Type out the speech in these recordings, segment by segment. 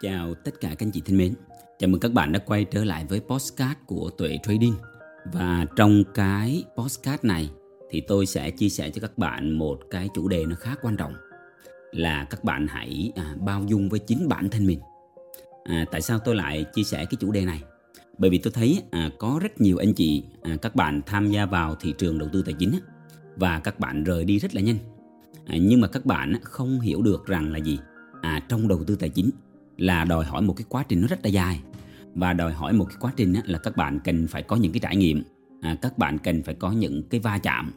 Chào tất cả các anh chị thân mến. Chào mừng các bạn đã quay trở lại với postcard của Tuệ Trading. Và trong cái postcard này thì tôi sẽ chia sẻ cho các bạn một cái chủ đề nó khá quan trọng là các bạn hãy à, bao dung với chính bản thân mình. À, tại sao tôi lại chia sẻ cái chủ đề này? Bởi vì tôi thấy à, có rất nhiều anh chị à, các bạn tham gia vào thị trường đầu tư tài chính và các bạn rời đi rất là nhanh. À, nhưng mà các bạn không hiểu được rằng là gì? À, trong đầu tư tài chính là đòi hỏi một cái quá trình nó rất là dài. Và đòi hỏi một cái quá trình là các bạn cần phải có những cái trải nghiệm. À, các bạn cần phải có những cái va chạm.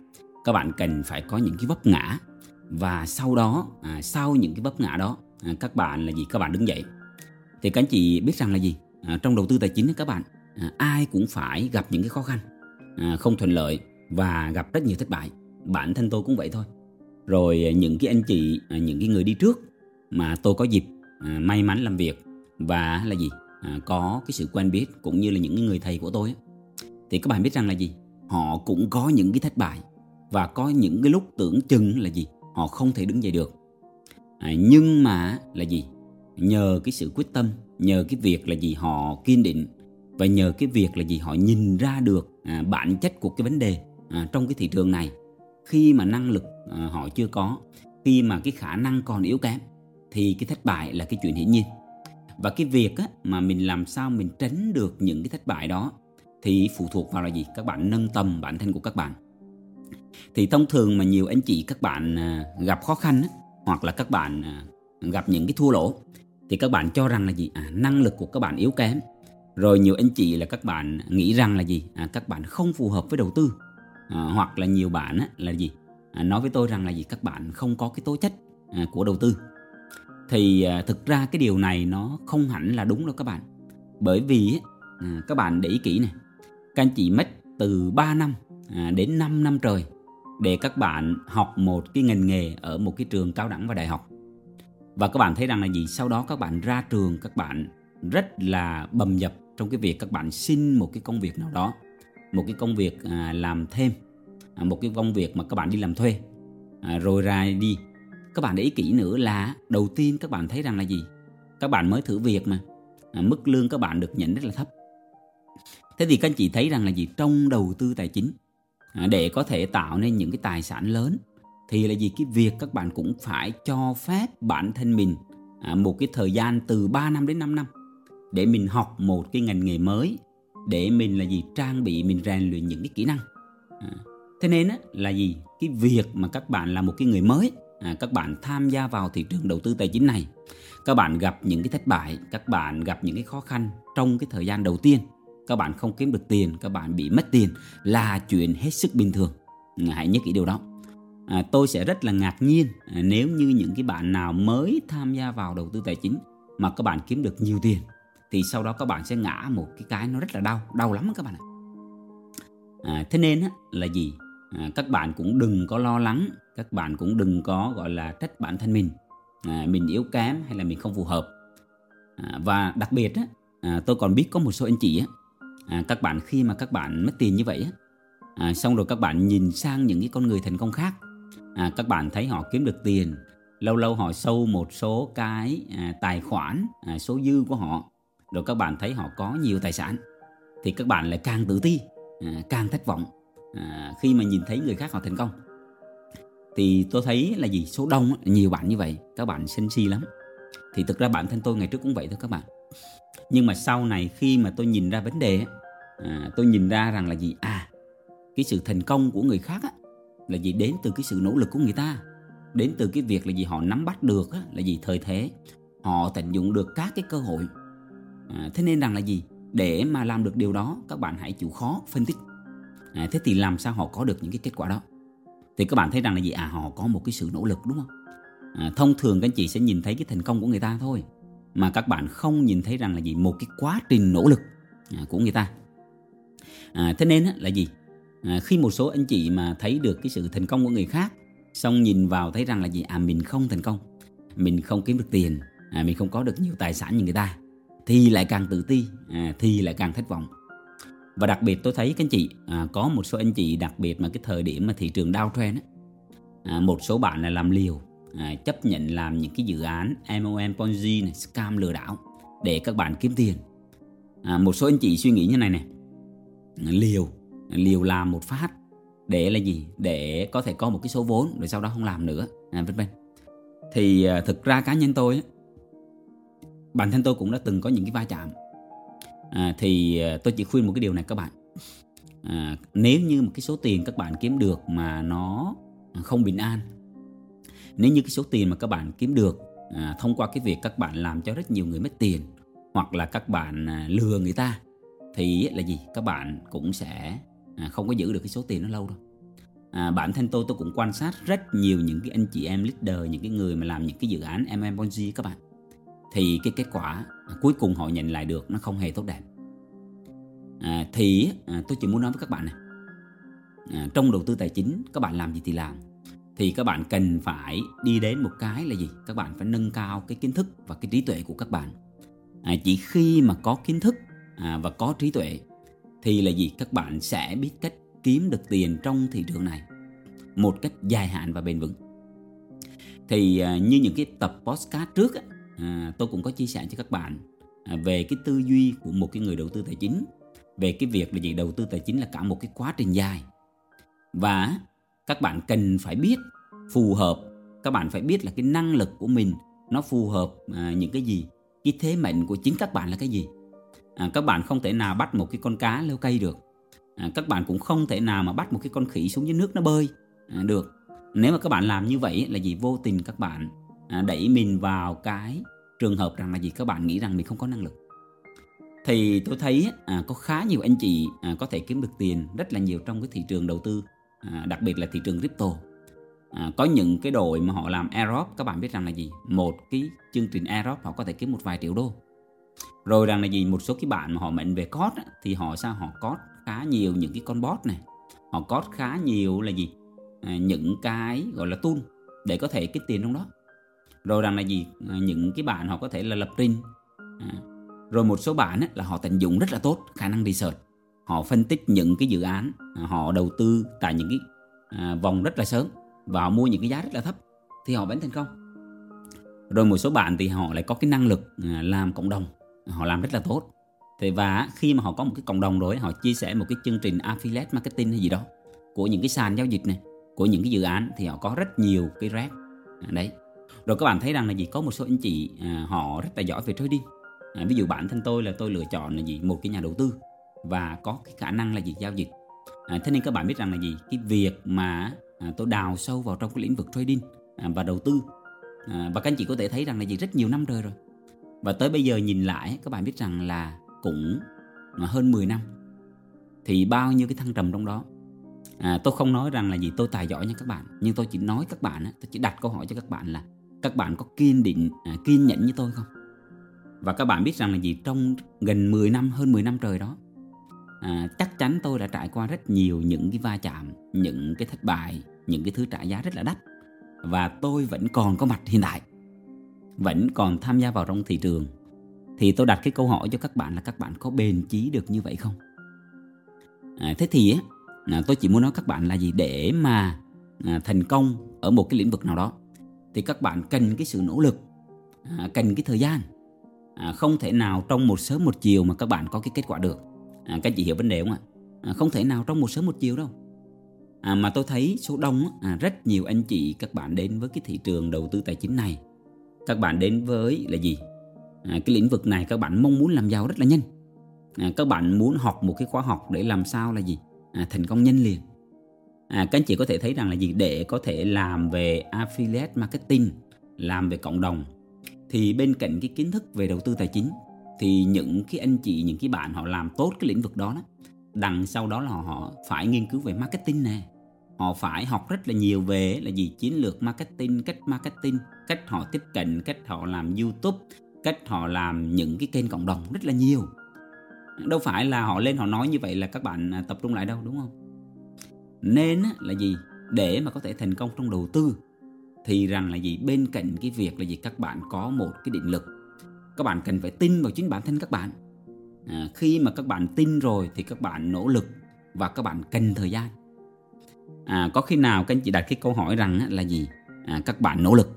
Các bạn cần phải có những cái vấp ngã. Và sau đó à, sau những cái vấp ngã đó à, các bạn là gì? Các bạn đứng dậy. Thì các anh chị biết rằng là gì? À, trong đầu tư tài chính các bạn à, ai cũng phải gặp những cái khó khăn à, không thuận lợi và gặp rất nhiều thất bại. Bản thân tôi cũng vậy thôi. Rồi à, những cái anh chị à, những cái người đi trước mà tôi có dịp à, may mắn làm việc và là gì? À, có cái sự quen biết cũng như là những người thầy của tôi thì các bạn biết rằng là gì? Họ cũng có những cái thất bại và có những cái lúc tưởng chừng là gì? Họ không thể đứng dậy được. À, nhưng mà là gì? Nhờ cái sự quyết tâm nhờ cái việc là gì họ kiên định và nhờ cái việc là gì họ nhìn ra được à, bản chất của cái vấn đề à, trong cái thị trường này. Khi mà năng lực à, họ chưa có khi mà cái khả năng còn yếu kém thì cái thất bại là cái chuyện hiển nhiên. Và cái việc á, mà mình làm sao mình tránh được những cái thất bại đó thì phụ thuộc vào là gì? Các bạn nâng tầm bản thân của các bạn. Thì thông thường mà nhiều anh chị các bạn à, gặp khó khăn á, hoặc là các bạn à, gặp những cái thua lỗ thì các bạn cho rằng là gì? À, năng lực của các bạn yếu kém. Rồi nhiều anh chị là các bạn nghĩ rằng là gì? À, các bạn không phù hợp với đầu tư. À, hoặc là nhiều bạn á, là gì? À, nói với tôi rằng là gì? Các bạn không có cái tố chất à, của đầu tư thì à, thực ra cái điều này nó không hẳn là đúng đâu các bạn. Bởi vì à, các bạn để ý kỹ này các anh chị mất từ 3 năm à, đến 5 năm trời để các bạn học một cái ngành nghề ở một cái trường cao đẳng và đại học. Và các bạn thấy rằng là gì? Sau đó các bạn ra trường các bạn rất là bầm dập trong cái việc các bạn xin một cái công việc nào đó một cái công việc à, làm thêm à, một cái công việc mà các bạn đi làm thuê. À, rồi ra đi các bạn để ý kỹ nữa là đầu tiên các bạn thấy rằng là gì? Các bạn mới thử việc mà. À, mức lương các bạn được nhận rất là thấp. Thế thì các anh chị thấy rằng là gì? Trong đầu tư tài chính à, để có thể tạo nên những cái tài sản lớn thì là gì? Cái việc các bạn cũng phải cho phép bản thân mình à, một cái thời gian từ 3 năm đến 5 năm để mình học một cái ngành nghề mới để mình là gì? Trang bị mình rèn luyện những cái kỹ năng. À, thế nên á, là gì? Cái việc mà các bạn là một cái người mới à, các bạn tham gia vào thị trường đầu tư tài chính này các bạn gặp những cái thất bại các bạn gặp những cái khó khăn trong cái thời gian đầu tiên. Các bạn không kiếm được tiền các bạn bị mất tiền là chuyện hết sức bình thường. À, hãy nhớ kỹ điều đó. À, tôi sẽ rất là ngạc nhiên à, nếu như những cái bạn nào mới tham gia vào đầu tư tài chính mà các bạn kiếm được nhiều tiền thì sau đó các bạn sẽ ngã một cái cái nó rất là đau đau lắm các bạn ạ. À, thế nên á, là gì? À, các bạn cũng đừng có lo lắng các bạn cũng đừng có gọi là trách bản thân mình. À, mình yếu kém hay là mình không phù hợp. À, và đặc biệt á, à, tôi còn biết có một số anh chị á, à, các bạn khi mà các bạn mất tiền như vậy á, à, xong rồi các bạn nhìn sang những cái con người thành công khác à, các bạn thấy họ kiếm được tiền lâu lâu họ sâu một số cái à, tài khoản à, số dư của họ rồi các bạn thấy họ có nhiều tài sản thì các bạn lại càng tự ti à, càng thất vọng à, khi mà nhìn thấy người khác họ thành công. Thì tôi thấy là gì? Số đông nhiều bạn như vậy các bạn sân si lắm. Thì thực ra bản thân tôi ngày trước cũng vậy thôi các bạn. Nhưng mà sau này khi mà tôi nhìn ra vấn đề à, tôi nhìn ra rằng là gì? À cái sự thành công của người khác á, là gì? Đến từ cái sự nỗ lực của người ta. Đến từ cái việc là gì? Họ nắm bắt được á, là gì? Thời thế. Họ tận dụng được các cái cơ hội. À, thế nên rằng là gì? Để mà làm được điều đó các bạn hãy chịu khó phân tích à, thế thì làm sao họ có được những cái kết quả đó? Thì các bạn thấy rằng là gì? À họ có một cái sự nỗ lực đúng không? À, thông thường các anh chị sẽ nhìn thấy cái thành công của người ta thôi. Mà các bạn không nhìn thấy rằng là gì? Một cái quá trình nỗ lực à, của người ta. À, thế nên là gì? À, khi một số anh chị mà thấy được cái sự thành công của người khác xong nhìn vào thấy rằng là gì? À mình không thành công. Mình không kiếm được tiền. À, mình không có được nhiều tài sản như người ta. Thì lại càng tự ti à, thì lại càng thất vọng và đặc biệt tôi thấy các anh chị à, có một số anh chị đặc biệt mà cái thời điểm mà thị trường đau trend á, à, một số bạn là làm liều à, chấp nhận làm những cái dự án MOM Ponzi này, scam lừa đảo để các bạn kiếm tiền. À, một số anh chị suy nghĩ như này này liều liều làm một phát để là gì? Để có thể có một cái số vốn rồi sau đó không làm nữa à, vân vân. Thì à, thực ra cá nhân tôi bản thân tôi cũng đã từng có những cái va chạm à, thì à, tôi chỉ khuyên một cái điều này các bạn. À, nếu như một cái số tiền các bạn kiếm được mà nó không bình an nếu như cái số tiền mà các bạn kiếm được à, thông qua cái việc các bạn làm cho rất nhiều người mất tiền hoặc là các bạn à, lừa người ta thì là gì? Các bạn cũng sẽ à, không có giữ được cái số tiền nó lâu đâu. À, bản thân tôi tôi cũng quan sát rất nhiều những cái anh chị em leader những cái người mà làm những cái dự án MM các bạn thì cái kết quả à, cuối cùng họ nhận lại được nó không hề tốt đẹp. À, thì à, tôi chỉ muốn nói với các bạn này. À, trong đầu tư tài chính các bạn làm gì thì làm. Thì các bạn cần phải đi đến một cái là gì? Các bạn phải nâng cao cái kiến thức và cái trí tuệ của các bạn. À, chỉ khi mà có kiến thức à, và có trí tuệ thì là gì? Các bạn sẽ biết cách kiếm được tiền trong thị trường này một cách dài hạn và bền vững. Thì à, như những cái tập podcast trước á, à, tôi cũng có chia sẻ cho các bạn à, về cái tư duy của một cái người đầu tư tài chính về cái việc là gì đầu tư tài chính là cả một cái quá trình dài. Và các bạn cần phải biết phù hợp các bạn phải biết là cái năng lực của mình nó phù hợp à, những cái gì cái thế mệnh của chính các bạn là cái gì. À, các bạn không thể nào bắt một cái con cá leo cây được. À, các bạn cũng không thể nào mà bắt một cái con khỉ xuống dưới nước nó bơi à, được. Nếu mà các bạn làm như vậy là gì vô tình các bạn À, đẩy mình vào cái trường hợp rằng là gì? Các bạn nghĩ rằng mình không có năng lực. Thì tôi thấy à, có khá nhiều anh chị à, có thể kiếm được tiền rất là nhiều trong cái thị trường đầu tư à, đặc biệt là thị trường crypto. À, có những cái đội mà họ làm aerob các bạn biết rằng là gì? Một cái chương trình aerob họ có thể kiếm một vài triệu đô. Rồi rằng là gì? Một số cái bạn mà họ mệnh về code á, thì họ sao? Họ code khá nhiều những cái con bot này. Họ code khá nhiều là gì? À, những cái gọi là tool để có thể kiếm tiền trong đó rồi rằng là gì? À, những cái bạn họ có thể là lập trình. À, rồi một số bạn là họ tận dụng rất là tốt khả năng research. Họ phân tích những cái dự án à, họ đầu tư tại những cái à, vòng rất là sớm và họ mua những cái giá rất là thấp thì họ vẫn thành công. Rồi một số bạn thì họ lại có cái năng lực à, làm cộng đồng. Họ làm rất là tốt. Thì và khi mà họ có một cái cộng đồng rồi họ chia sẻ một cái chương trình affiliate marketing hay gì đó của những cái sàn giao dịch này của những cái dự án thì họ có rất nhiều cái rác à, đấy rồi các bạn thấy rằng là gì? Có một số anh chị à, họ rất là giỏi về trading. À, ví dụ bản thân tôi là tôi lựa chọn là gì? Một cái nhà đầu tư và có cái khả năng là gì? Giao dịch. À, thế nên các bạn biết rằng là gì? Cái việc mà à, tôi đào sâu vào trong cái lĩnh vực trading à, và đầu tư. À, và các anh chị có thể thấy rằng là gì? Rất nhiều năm rồi rồi. Và tới bây giờ nhìn lại các bạn biết rằng là cũng à, hơn 10 năm. Thì bao nhiêu cái thăng trầm trong đó? À, tôi không nói rằng là gì tôi tài giỏi nha các bạn. Nhưng tôi chỉ nói các bạn tôi chỉ đặt câu hỏi cho các bạn là các bạn có kiên định à, kiên nhẫn như tôi không? Và các bạn biết rằng là gì? Trong gần 10 năm hơn 10 năm trời đó à, chắc chắn tôi đã trải qua rất nhiều những cái va chạm những cái thất bại những cái thứ trả giá rất là đắt. Và tôi vẫn còn có mặt hiện tại vẫn còn tham gia vào trong thị trường. Thì tôi đặt cái câu hỏi cho các bạn là các bạn có bền chí được như vậy không? À, thế thì à, tôi chỉ muốn nói các bạn là gì? Để mà à, thành công ở một cái lĩnh vực nào đó thì các bạn cần cái sự nỗ lực à, cần cái thời gian. À, không thể nào trong một sớm một chiều mà các bạn có cái kết quả được. À, các chị hiểu vấn đề không ạ? À, không thể nào trong một sớm một chiều đâu. À, mà tôi thấy số đông à, rất nhiều anh chị các bạn đến với cái thị trường đầu tư tài chính này. Các bạn đến với là gì? À, cái lĩnh vực này các bạn mong muốn làm giàu rất là nhanh. À, các bạn muốn học một cái khóa học để làm sao là gì? À, thành công nhanh liền à, các anh chị có thể thấy rằng là gì? Để có thể làm về affiliate marketing làm về cộng đồng thì bên cạnh cái kiến thức về đầu tư tài chính thì những cái anh chị những cái bạn họ làm tốt cái lĩnh vực đó, đó đằng sau đó là họ phải nghiên cứu về marketing nè. Họ phải học rất là nhiều về là gì? Chiến lược marketing cách marketing cách họ tiếp cận cách họ làm youtube cách họ làm những cái kênh cộng đồng rất là nhiều. Đâu phải là họ lên họ nói như vậy là các bạn à, tập trung lại đâu đúng không? Nên là gì? Để mà có thể thành công trong đầu tư thì rằng là gì? Bên cạnh cái việc là gì? Các bạn có một cái định lực. Các bạn cần phải tin vào chính bản thân các bạn. À, khi mà các bạn tin rồi thì các bạn nỗ lực và các bạn cần thời gian. À, có khi nào các anh chị đặt cái câu hỏi rằng là gì? À, các bạn nỗ lực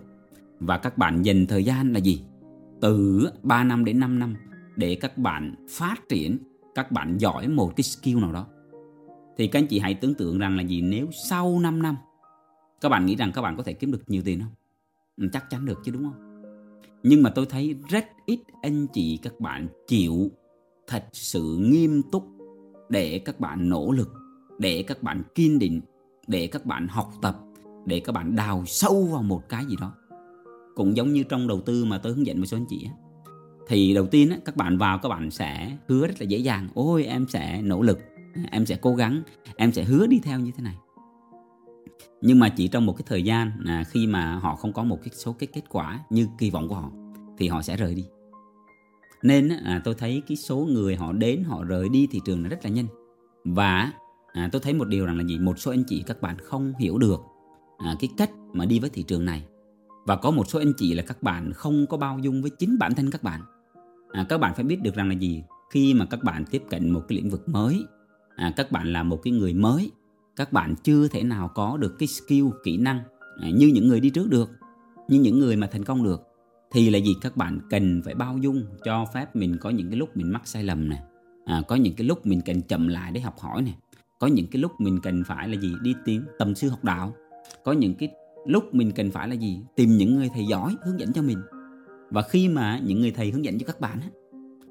và các bạn dành thời gian là gì? Từ 3 năm đến 5 năm để các bạn phát triển các bạn giỏi một cái skill nào đó thì các anh chị hãy tưởng tượng rằng là gì? Nếu sau 5 năm các bạn nghĩ rằng các bạn có thể kiếm được nhiều tiền không? Ừ, chắc chắn được chứ đúng không? Nhưng mà tôi thấy rất ít anh chị các bạn chịu thật sự nghiêm túc để các bạn nỗ lực để các bạn kiên định để các bạn học tập để các bạn đào sâu vào một cái gì đó. Cũng giống như trong đầu tư mà tôi hướng dẫn một số anh chị á. Thì đầu tiên á, các bạn vào các bạn sẽ hứa rất là dễ dàng ôi em sẽ nỗ lực em sẽ cố gắng em sẽ hứa đi theo như thế này. Nhưng mà chỉ trong một cái thời gian à, khi mà họ không có một cái số cái kết quả như kỳ vọng của họ thì họ sẽ rời đi. Nên à, tôi thấy cái số người họ đến họ rời đi thị trường là rất là nhanh. Và à, tôi thấy một điều rằng là gì? Một số anh chị các bạn không hiểu được à, cái cách mà đi với thị trường này. Và có một số anh chị là các bạn không có bao dung với chính bản thân các bạn. À, các bạn phải biết được rằng là gì? Khi mà các bạn tiếp cận một cái lĩnh vực mới à, các bạn là một cái người mới. Các bạn chưa thể nào có được cái skill kỹ năng à, như những người đi trước được như những người mà thành công được. Thì là gì? Các bạn cần phải bao dung cho phép mình có những cái lúc mình mắc sai lầm nè. À, có những cái lúc mình cần chậm lại để học hỏi nè. Có những cái lúc mình cần phải là gì? Đi tìm tầm sư học đạo. Có những cái lúc mình cần phải là gì? Tìm những người thầy giỏi hướng dẫn cho mình. Và khi mà những người thầy hướng dẫn cho các bạn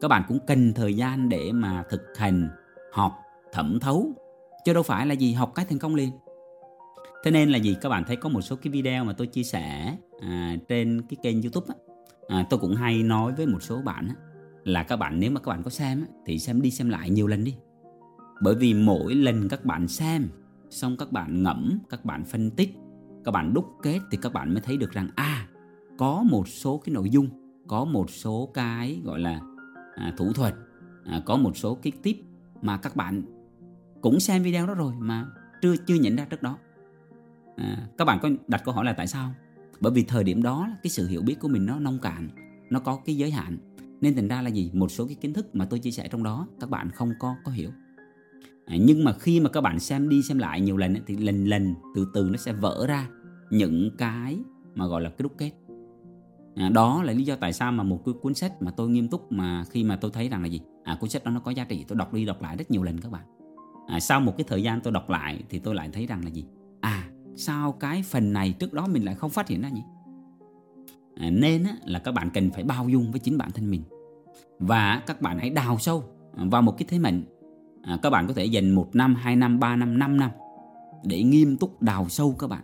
các bạn cũng cần thời gian để mà thực hành học thẩm thấu chứ đâu phải là gì học cái thành công liền. Thế nên là gì? Các bạn thấy có một số cái video mà tôi chia sẻ à, trên cái kênh youtube á, à, tôi cũng hay nói với một số bạn á, là các bạn nếu mà các bạn có xem á, thì xem đi xem lại nhiều lần đi. Bởi vì mỗi lần các bạn xem xong các bạn ngẫm các bạn phân tích các bạn đúc kết thì các bạn mới thấy được rằng à có một số cái nội dung có một số cái gọi là à, thủ thuật à, có một số cái tip mà các bạn cũng xem video đó rồi mà chưa chưa nhận ra trước đó. À, các bạn có đặt câu hỏi là tại sao? Bởi vì thời điểm đó cái sự hiểu biết của mình nó nông cạn nó có cái giới hạn. Nên thành ra là gì? Một số cái kiến thức mà tôi chia sẻ trong đó các bạn không có có hiểu. À, nhưng mà khi mà các bạn xem đi xem lại nhiều lần thì lần lần từ từ nó sẽ vỡ ra những cái mà gọi là cái đúc kết. À, đó là lý do tại sao mà một cái cuốn sách mà tôi nghiêm túc mà khi mà tôi thấy rằng là gì? À cuốn sách đó nó có giá trị tôi đọc đi đọc lại rất nhiều lần các bạn à, sau một cái thời gian tôi đọc lại thì tôi lại thấy rằng là gì? À sao cái phần này trước đó mình lại không phát hiện ra nhỉ? À, nên á, là các bạn cần phải bao dung với chính bản thân mình. Và các bạn hãy đào sâu vào một cái thế mạnh. À, các bạn có thể dành một năm hai năm ba năm năm năm để nghiêm túc đào sâu các bạn.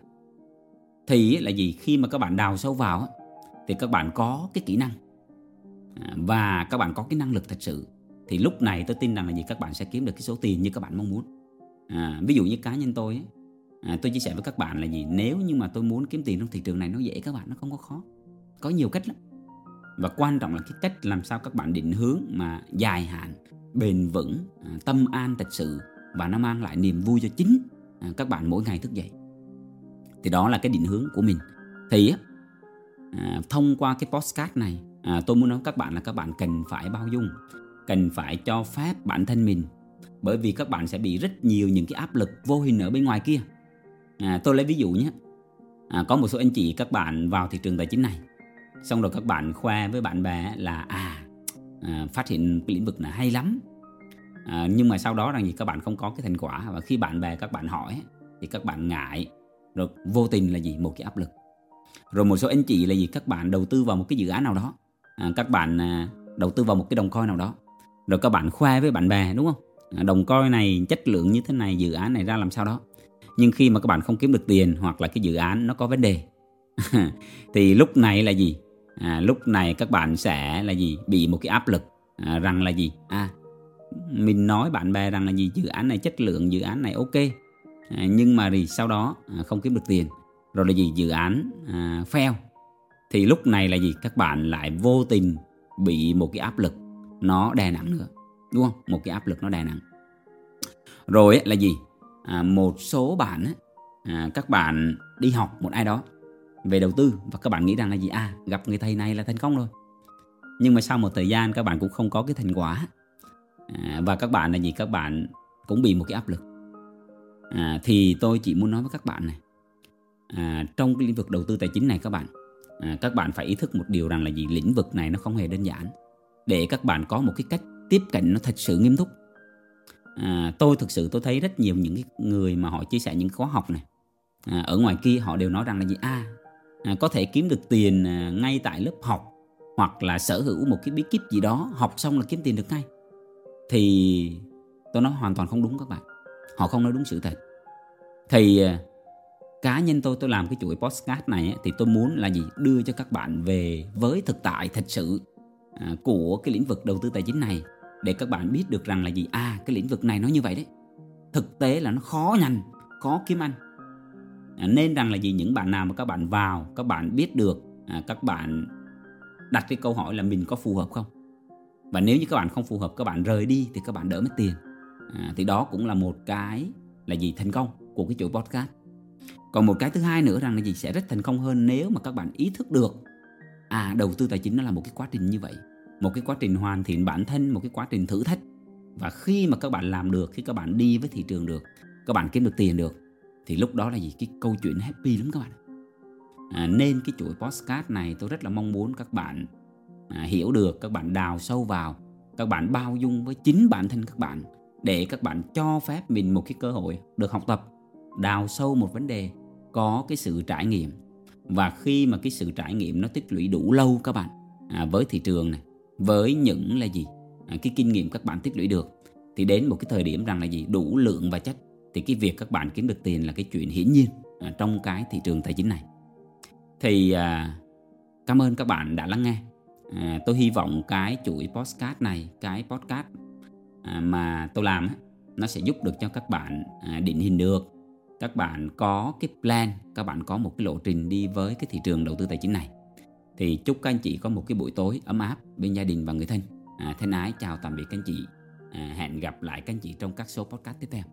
Thì là gì? Khi mà các bạn đào sâu vào thì các bạn có cái kỹ năng. À, và các bạn có cái năng lực thật sự thì lúc này tôi tin rằng là gì? Các bạn sẽ kiếm được cái số tiền như các bạn mong muốn. À, ví dụ như cá nhân tôi à, tôi chia sẻ với các bạn là gì? Nếu như mà tôi muốn kiếm tiền trong thị trường này nó dễ các bạn nó không có khó. Có nhiều cách lắm. Và quan trọng là cái cách làm sao các bạn định hướng mà dài hạn bền vững à, tâm an thật sự và nó mang lại niềm vui cho chính à, các bạn mỗi ngày thức dậy. Thì đó là cái định hướng của mình. Thì à, thông qua cái postcard này à, tôi muốn nói các bạn là các bạn cần phải bao dung cần phải cho phép bản thân mình. Bởi vì các bạn sẽ bị rất nhiều những cái áp lực vô hình ở bên ngoài kia. À, tôi lấy ví dụ nhé. À, có một số anh chị các bạn vào thị trường tài chính này xong rồi các bạn khoe với bạn bè là à, à phát hiện cái lĩnh vực này hay lắm. À, nhưng mà sau đó rằng gì các bạn không có cái thành quả. Và khi bạn bè các bạn hỏi thì các bạn ngại rồi vô tình là gì? Một cái áp lực. Rồi một số anh chị là gì? Các bạn đầu tư vào một cái dự án nào đó. À, các bạn à, đầu tư vào một cái đồng coin nào đó rồi các bạn khoe với bạn bè đúng không? À, đồng coi này chất lượng như thế này dự án này ra làm sao đó. Nhưng khi mà các bạn không kiếm được tiền hoặc là cái dự án nó có vấn đề thì lúc này là gì? À, lúc này các bạn sẽ là gì? Bị một cái áp lực à, rằng là gì? À mình nói bạn bè rằng là gì? Dự án này chất lượng dự án này ok. À, nhưng mà thì sau đó à, không kiếm được tiền. Rồi là gì? Dự án à, fail. Thì lúc này là gì? Các bạn lại vô tình bị một cái áp lực nó đè nặng nữa đúng không? Một cái áp lực nó đè nặng. Rồi là gì? À, một số bạn à, các bạn đi học một ai đó về đầu tư và các bạn nghĩ rằng là gì? À gặp người thầy này là thành công rồi. Nhưng mà sau một thời gian các bạn cũng không có cái thành quả. À, và các bạn là gì? Các bạn cũng bị một cái áp lực. À, thì tôi chỉ muốn nói với các bạn này à, trong cái lĩnh vực đầu tư tài chính này các bạn à, các bạn phải ý thức một điều rằng là gì? Lĩnh vực này nó không hề đơn giản để các bạn có một cái cách tiếp cận nó thật sự nghiêm túc. À, tôi thực sự tôi thấy rất nhiều những cái người mà họ chia sẻ những khóa học này. À, ở ngoài kia họ đều nói rằng là gì? A à, à, có thể kiếm được tiền à, ngay tại lớp học hoặc là sở hữu một cái bí kíp gì đó học xong là kiếm tiền được ngay. Thì tôi nói hoàn toàn không đúng các bạn. Họ không nói đúng sự thật. Thì à, cá nhân tôi tôi làm cái chuỗi postcard này thì tôi muốn là gì? Đưa cho các bạn về với thực tại thật sự à, của cái lĩnh vực đầu tư tài chính này để các bạn biết được rằng là gì? À cái lĩnh vực này nó như vậy đấy. Thực tế là nó khó nhanh khó kiếm ăn. À, nên rằng là gì? Những bạn nào mà các bạn vào các bạn biết được à, các bạn đặt cái câu hỏi là mình có phù hợp không? Và nếu như các bạn không phù hợp các bạn rời đi thì các bạn đỡ mất tiền. À, thì đó cũng là một cái là gì? Thành công của cái chuỗi podcast. Còn một cái thứ hai nữa rằng là gì? Sẽ rất thành công hơn nếu mà các bạn ý thức được à đầu tư tài chính nó là một cái quá trình như vậy. Một cái quá trình hoàn thiện bản thân một cái quá trình thử thách. Và khi mà các bạn làm được khi các bạn đi với thị trường được các bạn kiếm được tiền được thì lúc đó là gì? Cái câu chuyện happy lắm các bạn. À, nên cái chuỗi postcard này tôi rất là mong muốn các bạn à, hiểu được các bạn đào sâu vào các bạn bao dung với chính bản thân các bạn để các bạn cho phép mình một cái cơ hội được học tập đào sâu một vấn đề có cái sự trải nghiệm và khi mà cái sự trải nghiệm nó tích lũy đủ lâu các bạn à, với thị trường này với những là gì à, cái kinh nghiệm các bạn tích lũy được thì đến một cái thời điểm rằng là gì đủ lượng và chất thì cái việc các bạn kiếm được tiền là cái chuyện hiển nhiên à, trong cái thị trường tài chính này. Thì à, cảm ơn các bạn đã lắng nghe. À, tôi hy vọng cái chuỗi podcast này cái podcast à, mà tôi làm nó sẽ giúp được cho các bạn à, định hình được các bạn có cái plan các bạn có một cái lộ trình đi với cái thị trường đầu tư tài chính này. Thì chúc các anh chị có một cái buổi tối ấm áp bên gia đình và người thân. À, thân ái chào tạm biệt các anh chị. À, hẹn gặp lại các anh chị trong các số podcast tiếp theo.